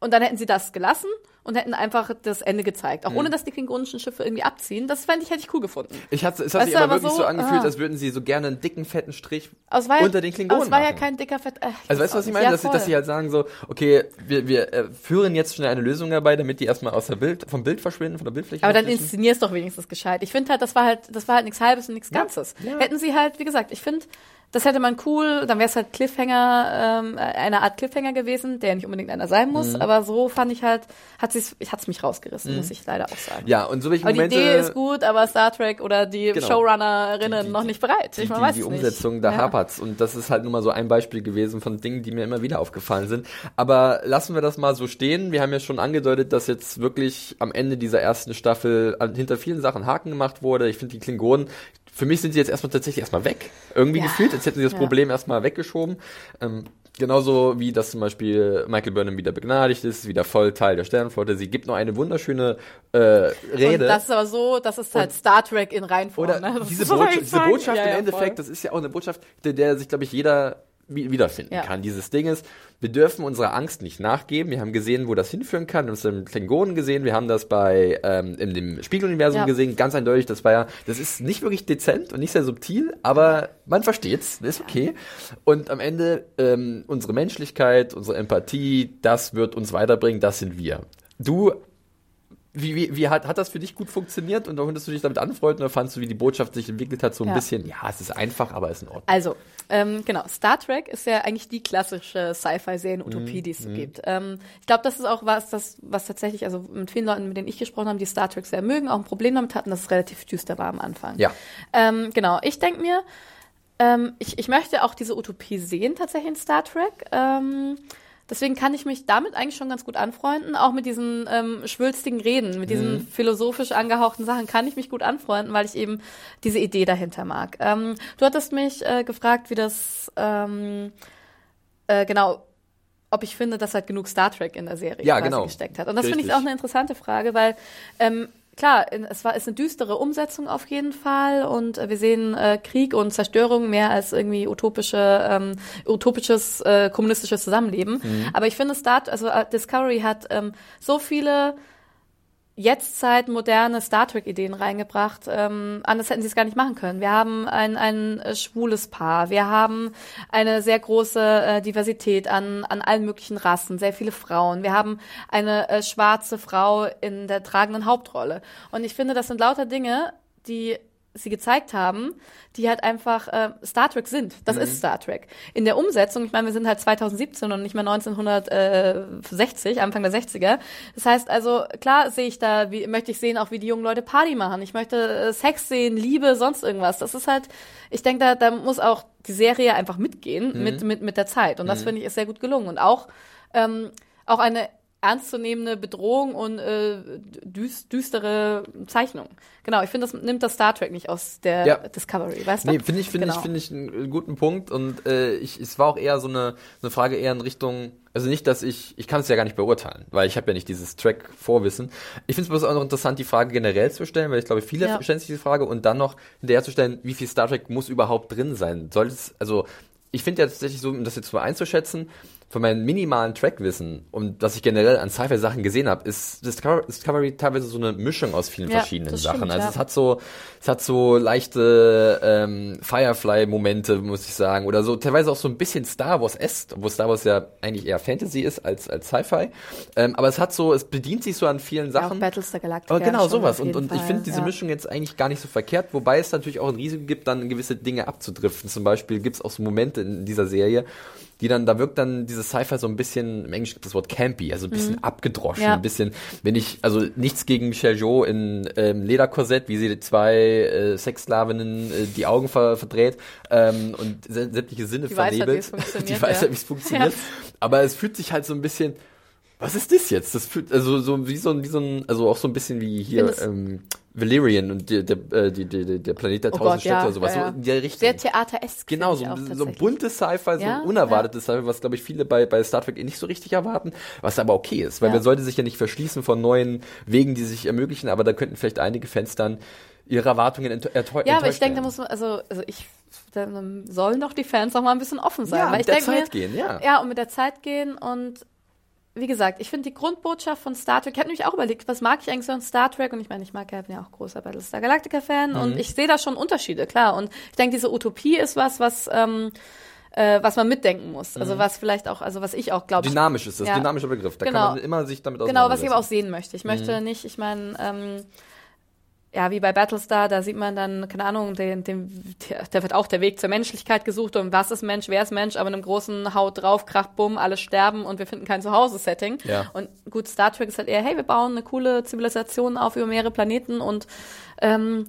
und dann hätten sie das gelassen und hätten einfach das Ende gezeigt, Mhm. auch ohne dass die klingonischen Schiffe irgendwie abziehen. Das fände ich hätte ich cool gefunden. Ich hatte, es hat sich aber wirklich so, so, angefühlt, ah. als würden sie so gerne einen dicken, fetten Strich ja, unter den Klingonen aber es war ja machen. kein dicker Fett. Äh, Also weißt du, was ich meine? Ja, dass, sie, dass sie halt sagen so, okay, wir, wir äh, führen jetzt schnell eine Lösung herbei, damit die erstmal aus der Bild, vom Bild verschwinden, von der Bildfläche Aber dann verschwinden. inszenier's doch wenigstens gescheit. Ich finde halt, das war halt, das war halt nichts Halbes und nichts Ganzes. ja. Hätten sie halt, wie gesagt, ich finde, das hätte man cool, dann wäre es halt Cliffhanger, ähm, eine Art Cliffhanger gewesen, der nicht unbedingt einer sein muss, Mhm. aber so fand ich halt, hat es hat's mich rausgerissen, muss ich leider auch sagen. Ja, und so welche aber die Momente... Idee ist gut, aber Star Trek oder die Genau. Showrunnerinnen Die- die- noch nicht bereit. die, Ich die, weiß die es Umsetzung, nicht. da ja. hapert's. Und das ist halt nur mal so ein Beispiel gewesen von Dingen, die mir immer wieder aufgefallen sind. Aber lassen wir das mal so stehen. Wir haben ja schon angedeutet, dass jetzt wirklich am Ende dieser ersten Staffel hinter vielen Sachen Haken gemacht wurde. Ich finde die Klingonen, für mich sind sie jetzt erstmal tatsächlich erstmal weg. Irgendwie Ja. gefühlt, als hätten sie das Ja. Problem erstmal weggeschoben. Ähm, Genauso wie dass zum Beispiel Michael Burnham wieder begnadigt ist, wieder voll Teil der Sternenflotte. Sie gibt noch eine wunderschöne äh, Rede. Und das ist aber so, das ist halt Star Trek in Reinform. Oder ne? Das diese, Botschaft, diese. Botschaft Ja, im Endeffekt, voll. das ist ja auch eine Botschaft, der, der sich, glaube ich, jeder wiederfinden Ja. kann. Dieses Ding ist, wir dürfen unserer Angst nicht nachgeben. Wir haben gesehen, wo das hinführen kann. Wir haben es im Klingonen gesehen. Wir haben das bei ähm, in dem Spiegeluniversum Ja. gesehen. Ganz eindeutig, das war ja, das ist nicht wirklich dezent und nicht sehr subtil, aber man versteht's, ist okay. Und am Ende ähm, unsere Menschlichkeit, unsere Empathie, das wird uns weiterbringen. Das sind wir. Du Wie, wie, wie hat, hat das für dich gut funktioniert und konntest du dich damit anfreunden oder fandst du, wie die Botschaft sich entwickelt hat, so ein Ja. bisschen, ja, es ist einfach, aber es ist in Ordnung. Also, ähm, genau, Star Trek ist ja eigentlich die klassische. Sci-Fi-Serien-Utopie, die es so gibt. Ähm, ich glaube, das ist auch was, das, was tatsächlich, also mit vielen Leuten, mit denen ich gesprochen habe, die Star Trek sehr mögen, auch ein Problem damit hatten, dass es relativ düster war am Anfang. Ja. Ähm, genau, ich denke mir, ähm, ich, ich möchte auch diese Utopie sehen tatsächlich in Star Trek. Ähm, deswegen kann ich mich damit eigentlich schon ganz gut anfreunden. Auch mit diesen ähm, schwülstigen Reden, mit diesen philosophisch angehauchten Sachen kann ich mich gut anfreunden, weil ich eben diese Idee dahinter mag. Ähm, du hattest mich äh, gefragt, wie das ähm, äh, genau ob ich finde, dass halt genug Star Trek in der Serie Ja, genau. gesteckt hat. Und das finde ich auch eine interessante Frage, weil ähm, klar, es war ist eine düstere Umsetzung auf jeden Fall und äh, wir sehen äh, Krieg und Zerstörung mehr als irgendwie utopische ähm, utopisches äh, kommunistisches Zusammenleben. Mhm. Aber ich finde Star also äh, Discovery hat ähm, so viele Jetztzeit moderne Star Trek Ideen reingebracht. Ähm, anders hätten sie es gar nicht machen können. Wir haben ein, ein äh, schwules Paar. Wir haben eine sehr große äh, Diversität an, an allen möglichen Rassen, sehr viele Frauen. Wir haben eine äh, schwarze Frau in der tragenden Hauptrolle. Und ich finde, das sind lauter Dinge, die sie gezeigt haben, die halt einfach äh, Star Trek sind. Das ist Star Trek. In der Umsetzung, ich meine, wir sind halt 2017 und nicht mehr 1960, Anfang der 60er. Das heißt also, klar sehe ich da, wie, möchte ich sehen, auch wie die jungen Leute Party machen. Ich möchte äh, Sex sehen, Liebe, sonst irgendwas. Das ist halt, ich denke, da, da muss auch die Serie einfach mitgehen mit, mit, mit der Zeit. Und das finde ich ist sehr gut gelungen. Und auch, ähm, auch eine ernstzunehmende Bedrohung und äh, düs düstere Zeichnung. Genau, ich finde, das nimmt das Star Trek nicht aus der Ja. Discovery, weißt du? Nee, finde ich, finde Genau. ich, finde ich einen guten Punkt und äh, ich, es war auch eher so eine, eine Frage eher in Richtung, also nicht, dass ich, ich kann es ja gar nicht beurteilen, weil ich habe ja nicht dieses Track-Vorwissen. Ich finde es bloß auch noch interessant, die Frage generell zu stellen, weil ich glaube, viele Ja. stellen sich diese Frage und dann noch hinterher zu stellen, wie viel Star Trek muss überhaupt drin sein? Soll es, also ich finde ja tatsächlich so, um das jetzt mal einzuschätzen, von meinem minimalen Track-Wissen und was ich generell an Sci-Fi-Sachen gesehen habe, ist Discover Discovery teilweise so eine Mischung aus vielen Ja, verschiedenen Sachen. stimmt, also ja. es hat so, es hat so leichte ähm, Firefly-Momente, muss ich sagen, oder so teilweise auch so ein bisschen Star Wars est, wo Star Wars ja eigentlich eher Fantasy ist als als Sci-Fi. Ähm, aber es hat so, es bedient sich so an vielen Ja, auch Sachen. Battlestar Galactica. Aber genau sowas. Und, und ich finde diese ja. Mischung jetzt eigentlich gar nicht so verkehrt, wobei es natürlich auch ein Risiko gibt, dann gewisse Dinge abzudriften. Zum Beispiel gibt es auch so Momente in dieser Serie, die dann, da wirkt dann dieses Sci-Fi so ein bisschen, im Englischen gibt das Wort campy, also ein bisschen abgedroschen, Mhm. Ja. ein bisschen, wenn ich, also nichts gegen Michelle Jo in ähm, Lederkorsett, wie sie zwei äh, Sexsklavinnen äh, die Augen ver verdreht ähm, und sä- sämtliche Sinne Die weiß halt, vernebelt. es funktioniert, *laughs* die weiß ja. halt, wie es funktioniert. *laughs* Ja. Aber es fühlt sich halt so ein bisschen, was ist das jetzt? Das fühlt also so wie so ein, wie so ein, also auch so ein bisschen wie hier ähm, Valerian und der, der, äh, die, der Planet der Oh tausend Gott, Städte ja, oder sowas, ja, ja. so in der Richtung. Sehr theateresk. Genau, so, so tatsächlich. buntes Sci-Fi, so Ja, unerwartetes Sci-Fi, was glaube ich viele bei, bei Star Trek eh nicht so richtig erwarten, was aber okay ist, weil man sollte sich ja nicht verschließen von neuen Wegen, die sich ermöglichen, aber da könnten vielleicht einige Fans dann ihre Erwartungen ent enttäuschen. Ja, aber ich denke, da muss man, also, also ich, da sollen doch die Fans auch mal ein bisschen offen sein. Ja, weil mit ich der denk Zeit mir, gehen, ja. Ja, und mit der Zeit gehen und wie gesagt, ich finde die Grundbotschaft von Star Trek, ich habe nämlich auch überlegt, was mag ich eigentlich so an Star Trek? Und ich meine, ich mag ja, bin ja auch großer Battlestar Galactica-Fan und Mhm. ich sehe da schon Unterschiede, klar. Und ich denke, diese Utopie ist was, was, ähm, äh, was man mitdenken muss. Also was vielleicht auch, also was ich auch glaube. Dynamisch ist das, Ja. dynamischer Begriff. Da Genau. kann man immer sich damit Genau, was ich aber auch auseinandersetzen. sehen möchte. Ich möchte Mhm. nicht, ich meine, ähm, ja, wie bei Battlestar, da sieht man dann, keine Ahnung, den, den, der, da wird auch der Weg zur Menschlichkeit gesucht und was ist Mensch, wer ist Mensch, aber in einem großen Haut drauf, Krach, Bumm, alle sterben und wir finden kein Zuhause-Setting. Ja. Und gut, Star Trek ist halt eher, hey, wir bauen eine coole Zivilisation auf über mehrere Planeten und ähm,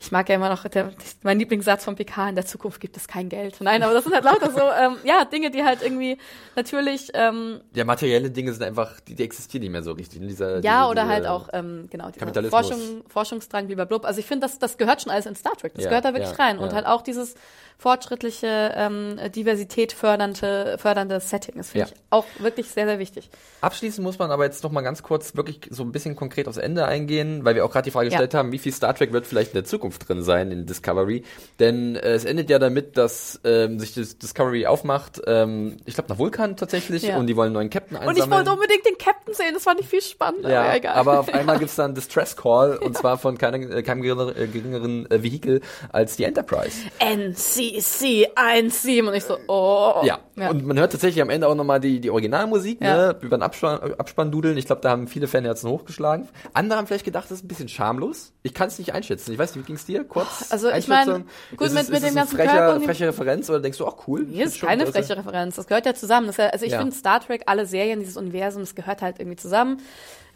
ich mag ja immer noch, der, mein Lieblingssatz von PK, in der Zukunft gibt es kein Geld. Nein, aber das sind halt lauter so, ähm, ja, Dinge, die halt irgendwie natürlich ähm, Ja, materielle Dinge sind einfach, die, die existieren nicht mehr so richtig. Ne? Dieser, Ja, diese, oder diese, halt auch, ähm, genau, dieser. Forschung, Forschungsdrang, blablabla. Also ich finde, das, das gehört schon alles in Star Trek. Das Ja, gehört da wirklich ja, rein. Und ja. halt auch dieses fortschrittliche, ähm, Diversität fördernde, fördernde Setting. Das finde Ja. ich auch wirklich sehr, sehr wichtig. Abschließend muss man aber jetzt noch mal ganz kurz wirklich so ein bisschen konkret aufs Ende eingehen, weil wir auch gerade die Frage Ja. gestellt haben, wie viel Star Trek wird vielleicht in der Zukunft drin sein in Discovery? Denn äh, es endet ja damit, dass ähm, sich das Discovery aufmacht, ähm, ich glaube nach Vulkan tatsächlich, Ja. und die wollen einen neuen Captain einsammeln. Und ich wollte unbedingt den Captain sehen, das fand ich viel spannender. ja, aber egal. aber auf einmal *laughs* gibt's da einen Distress Call und zwar von keinem, äh, keinem geringeren, äh, geringeren äh, Vehikel als die Enterprise. NC DC17 und ich so, oh. Ja. und man hört tatsächlich am Ende auch nochmal die, die Originalmusik, Ja. ne, über den Abspann, Abspann dudeln. Ich glaube, da haben viele Fanherzen hochgeschlagen. Andere haben vielleicht gedacht, das ist ein bisschen schamlos. Ich kann es nicht einschätzen. Ich weiß nicht, wie ging's dir? Kurz Also, ich mein, Einschätzung? gut, Ist mit- es, mit dem es ganzen eine freche, Körper dem- freche Referenz oder denkst du, ach cool? Nee, ist keine freche Referenz. Das gehört ja zusammen. Ja, also ich Ja. finde Star Trek, alle Serien, dieses Universum, das gehört halt irgendwie zusammen.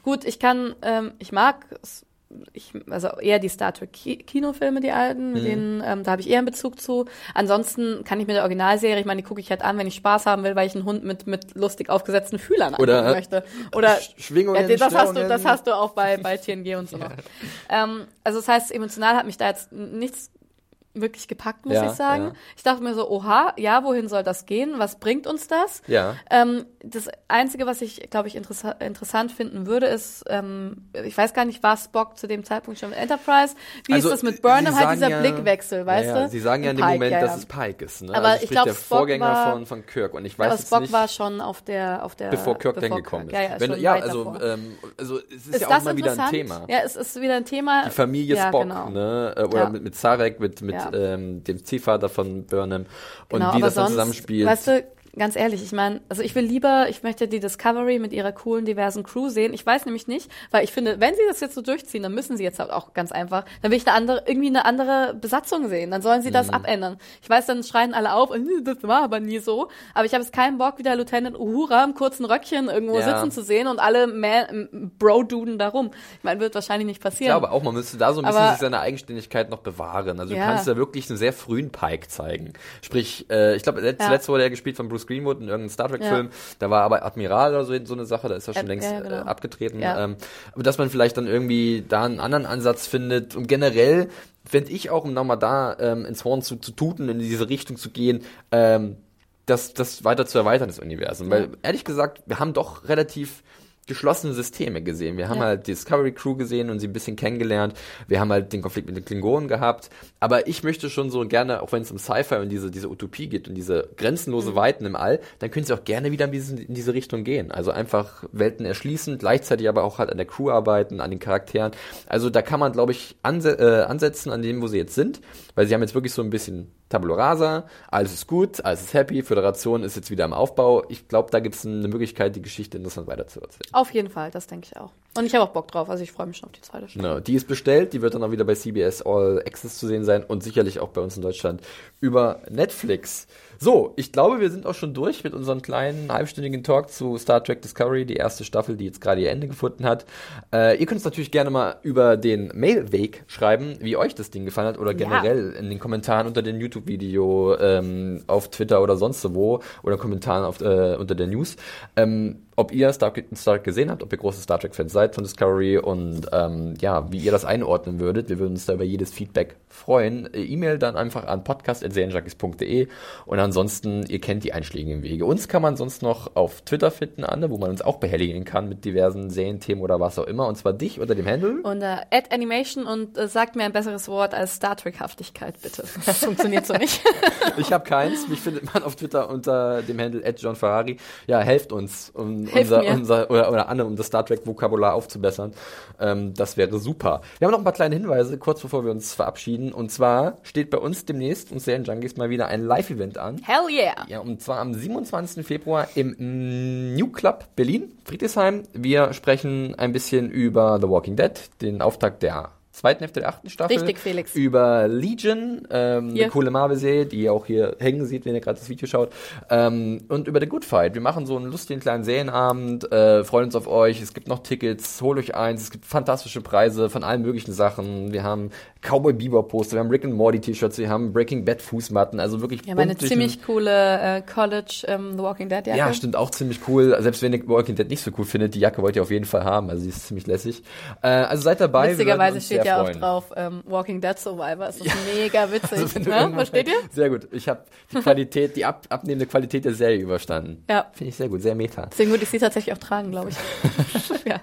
Gut, ich kann, ähm, ich mag, es- ich, also eher die Star Trek Ki Kinofilme, die alten, Mhm. mit denen, ähm, da habe ich eher einen Bezug zu. Ansonsten kann ich mir der Originalserie, ich meine, die gucke ich halt an, wenn ich Spaß haben will, weil ich einen Hund mit, mit lustig aufgesetzten Fühlern Oder, angucken möchte. Oder Sch- Schwingungen, ja, das hast du, das hast du auch bei, bei TNG und so *laughs* noch. Ähm, also das heißt, emotional hat mich da jetzt nichts wirklich gepackt, muss Ja, ich sagen. ja. Ich dachte mir so, oha, ja, wohin soll das gehen? Was bringt uns das? Ja. Ähm, das Einzige, was ich, glaube ich, interessa interessant finden würde, ist, ähm, ich weiß gar nicht, war Spock zu dem Zeitpunkt schon mit Enterprise? Wie Also, ist das mit Burnham? Halt dieser ja- Blickwechsel, weißt ja, du? Sie sagen ja in dem Pike, Moment, ja, dass es Pike ist. Ne? Aber also ich sprich glaub, der Spock Vorgänger war- von, von Kirk. Und ich weiß Aber Spock nicht, war schon auf der, auf der, bevor Kirk dann gekommen ist. Ja, ja, Wenn, ja also, ähm, also es ist, ist ja auch mal wieder ein? Thema. Ja, es ist wieder ein Thema. Die Familie Spock, genau. ne? Äh, Oder mit, mit, mit Ja. ähm, dem Ziehvater von Burnham. Und Genau, wie das dann sonst, zusammenspielt. Weißt du, ganz ehrlich, ich meine, also ich will lieber, ich möchte die Discovery mit ihrer coolen, diversen Crew sehen. Ich weiß nämlich nicht, weil ich finde, wenn sie das jetzt so durchziehen, dann müssen sie jetzt halt auch ganz einfach, dann will ich eine andere, irgendwie eine andere Besatzung sehen. Dann sollen sie das Mhm. abändern. Ich weiß, dann schreien alle auf, "Äh, das war aber nie so. Aber ich habe jetzt keinen Bock, wieder Lieutenant Uhura im kurzen Röckchen irgendwo Ja. sitzen zu sehen und alle Bro-Duden darum. Ich meine, wird wahrscheinlich nicht Ich passieren. glaube auch, man müsste da so ein bisschen Aber- sich seine Eigenständigkeit noch bewahren. Also du Ja. kannst da wirklich einen sehr frühen Pike zeigen. Sprich, äh, ich glaube, Ja. zuletzt wurde er gespielt von Bruce Greenwood in irgendeinem Star Trek-Film. Da war aber Admiral oder so, so eine Sache, da ist er schon Äh, längst ja, genau. äh, abgetreten. Ja. Ähm, aber dass man vielleicht dann irgendwie da einen anderen Ansatz findet. Und generell fände ich auch, um nochmal da ähm, ins Horn zu, zu tuten, in diese Richtung zu gehen, ähm, das, das weiter zu erweitern, das Universum. Weil ehrlich gesagt, wir haben doch relativ geschlossene Systeme gesehen. Wir haben Ja. halt die Discovery Crew gesehen und sie ein bisschen kennengelernt. Wir haben halt den Konflikt mit den Klingonen gehabt. Aber ich möchte schon so gerne, auch wenn es um Sci-Fi und diese, diese Utopie geht und diese grenzenlose Weiten im All, dann können sie auch gerne wieder in diese, in diese Richtung gehen. Also einfach Welten erschließen, gleichzeitig aber auch halt an der Crew arbeiten, an den Charakteren. Also da kann man, glaube ich, anse äh, ansetzen an dem, wo sie jetzt sind, weil sie haben jetzt wirklich so ein bisschen Tabula rasa, alles ist gut, alles ist happy, Föderation ist jetzt wieder im Aufbau. Ich glaube, da gibt es eine Möglichkeit, die Geschichte interessant weiterzuerzählen. Auf jeden Fall, das denke ich auch. Und ich habe auch Bock drauf, also ich freue mich schon auf die zweite Staffel. Genau, die ist bestellt, die wird dann auch wieder bei CBS All Access zu sehen sein und sicherlich auch bei uns in Deutschland über Netflix. So, ich glaube, wir sind auch schon durch mit unserem kleinen halbstündigen Talk zu Star Trek Discovery, die erste Staffel, die jetzt gerade ihr Ende gefunden hat. Äh, ihr könnt uns natürlich gerne mal über den Mailweg schreiben, wie euch das Ding gefallen hat oder Ja. generell in den Kommentaren unter dem YouTube-Video ähm, auf Twitter oder sonst wo oder Kommentaren auf, äh, unter der News. Ähm, ob ihr Star, Star Trek gesehen habt, ob ihr große Star Trek-Fans seid von Discovery und ähm, ja, wie ihr das einordnen würdet. Wir würden uns da über jedes Feedback freuen. Äh, E-Mail dann einfach an podcast.serienjunkies.de und ansonsten, ihr kennt die einschlägigen Wege. Uns kann man sonst noch auf Twitter finden, Anne, wo man uns auch behelligen kann mit diversen Serienthemen oder was auch immer. Und zwar dich unter dem Handle. Und äh, Animation und äh, sagt mir ein besseres Wort als Star Trek-Haftigkeit, bitte. *laughs* Das funktioniert so nicht. *laughs* Ich habe keins. Mich findet man auf Twitter unter dem Handle John Ferrari. Ja, helft uns, um unser, unser oder, oder Anne, um das Star Trek Vokabular aufzubessern. Ähm, das wäre super. Wir haben noch ein paar kleine Hinweise, kurz bevor wir uns verabschieden. Und zwar steht bei uns demnächst uns Serien Junkies mal wieder ein Live-Event an. Hell yeah. Ja, und zwar am 27. Februar im New Club Berlin, Friedrichshain. Wir sprechen ein bisschen über The Walking Dead, den Auftakt der zweiten Hälfte der achten Staffel. Richtig, Felix. Über Legion, ähm, eine coole Marvel-Serie, die ihr auch hier hängen sieht, wenn ihr gerade das Video schaut. Ähm, und über The Good Fight. Wir machen so einen lustigen kleinen Serienabend, äh, freuen uns auf euch. Es gibt noch Tickets, holt euch eins. Es gibt fantastische Preise von allen möglichen Sachen. Wir haben Cowboy Bebop Poster, wir haben Rick and Morty T-Shirts, wir haben Breaking Bad Fußmatten, also wirklich Wir haben eine ziemlich coole äh, College ähm, The Walking Dead Jacke. ja, stimmt auch ziemlich cool. Selbst wenn ihr Walking Dead nicht so cool findet, die Jacke wollt ihr auf jeden Fall haben. Also sie ist ziemlich lässig. Äh, also seid dabei. Witzigerweise uns steht ja auch freuen. drauf ähm, Walking Dead Survivor. Das ist mega *laughs* witzig. Also wenn du ne? Versteht ihr? Sehr gut. Ich habe die Qualität, die ab, abnehmende Qualität der Serie überstanden. Ja. Finde ich sehr gut, sehr meta. Deswegen würde ich sie tatsächlich auch tragen, glaube ich. *laughs* ja.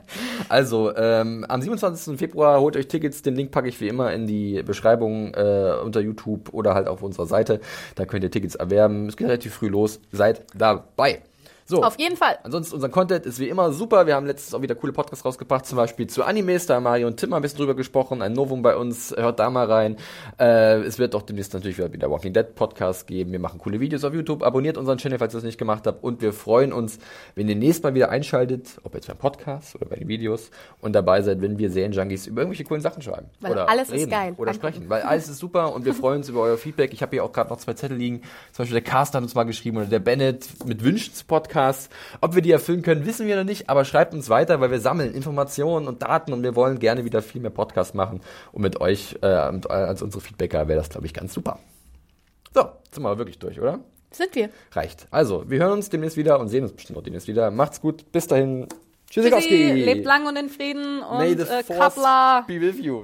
Also, ähm, am 27. Februar holt euch Tickets. Den Link packe ich wie immer in die Beschreibung äh, unter YouTube oder halt auf unserer Seite. Da könnt ihr Tickets erwerben. Es geht relativ früh los. Seid dabei. So. Auf jeden Fall. Ansonsten, unser Content ist wie immer super. Wir haben letztens auch wieder coole Podcasts rausgebracht, zum Beispiel zu Animes. Da haben Mario und Tim mal ein bisschen drüber gesprochen. Ein Novum bei uns. Hört da mal rein. Äh, es wird auch demnächst natürlich wieder Walking Dead Podcast geben. Wir machen coole Videos auf YouTube. Abonniert unseren Channel, falls ihr das nicht gemacht habt. Und wir freuen uns, wenn ihr nächstes Mal wieder einschaltet, ob jetzt beim Podcast oder bei den Videos und dabei seid, wenn wir Serienjunkies über irgendwelche coolen Sachen schreiben. Weil oder alles ist reden geil. Oder Danke. sprechen. Weil alles ist super und wir freuen uns über euer Feedback. Ich habe hier auch gerade noch zwei Zettel liegen. Zum Beispiel der Carsten hat uns mal geschrieben oder der Bennett mit Wünschen zu Podcasts. Ob wir die erfüllen können, wissen wir noch nicht, aber schreibt uns weiter, weil wir sammeln Informationen und Daten und wir wollen gerne wieder viel mehr Podcasts machen. Und mit euch äh, äh, als unsere Feedbacker wäre das, glaube ich, ganz super. So, sind wir aber wirklich durch, oder? Sind wir. Reicht. Also, wir hören uns demnächst wieder und sehen uns bestimmt auch demnächst wieder. Macht's gut. Bis dahin. Tschüssi, Tschüssikowski. lebt lang und in Frieden May und the äh, be with you.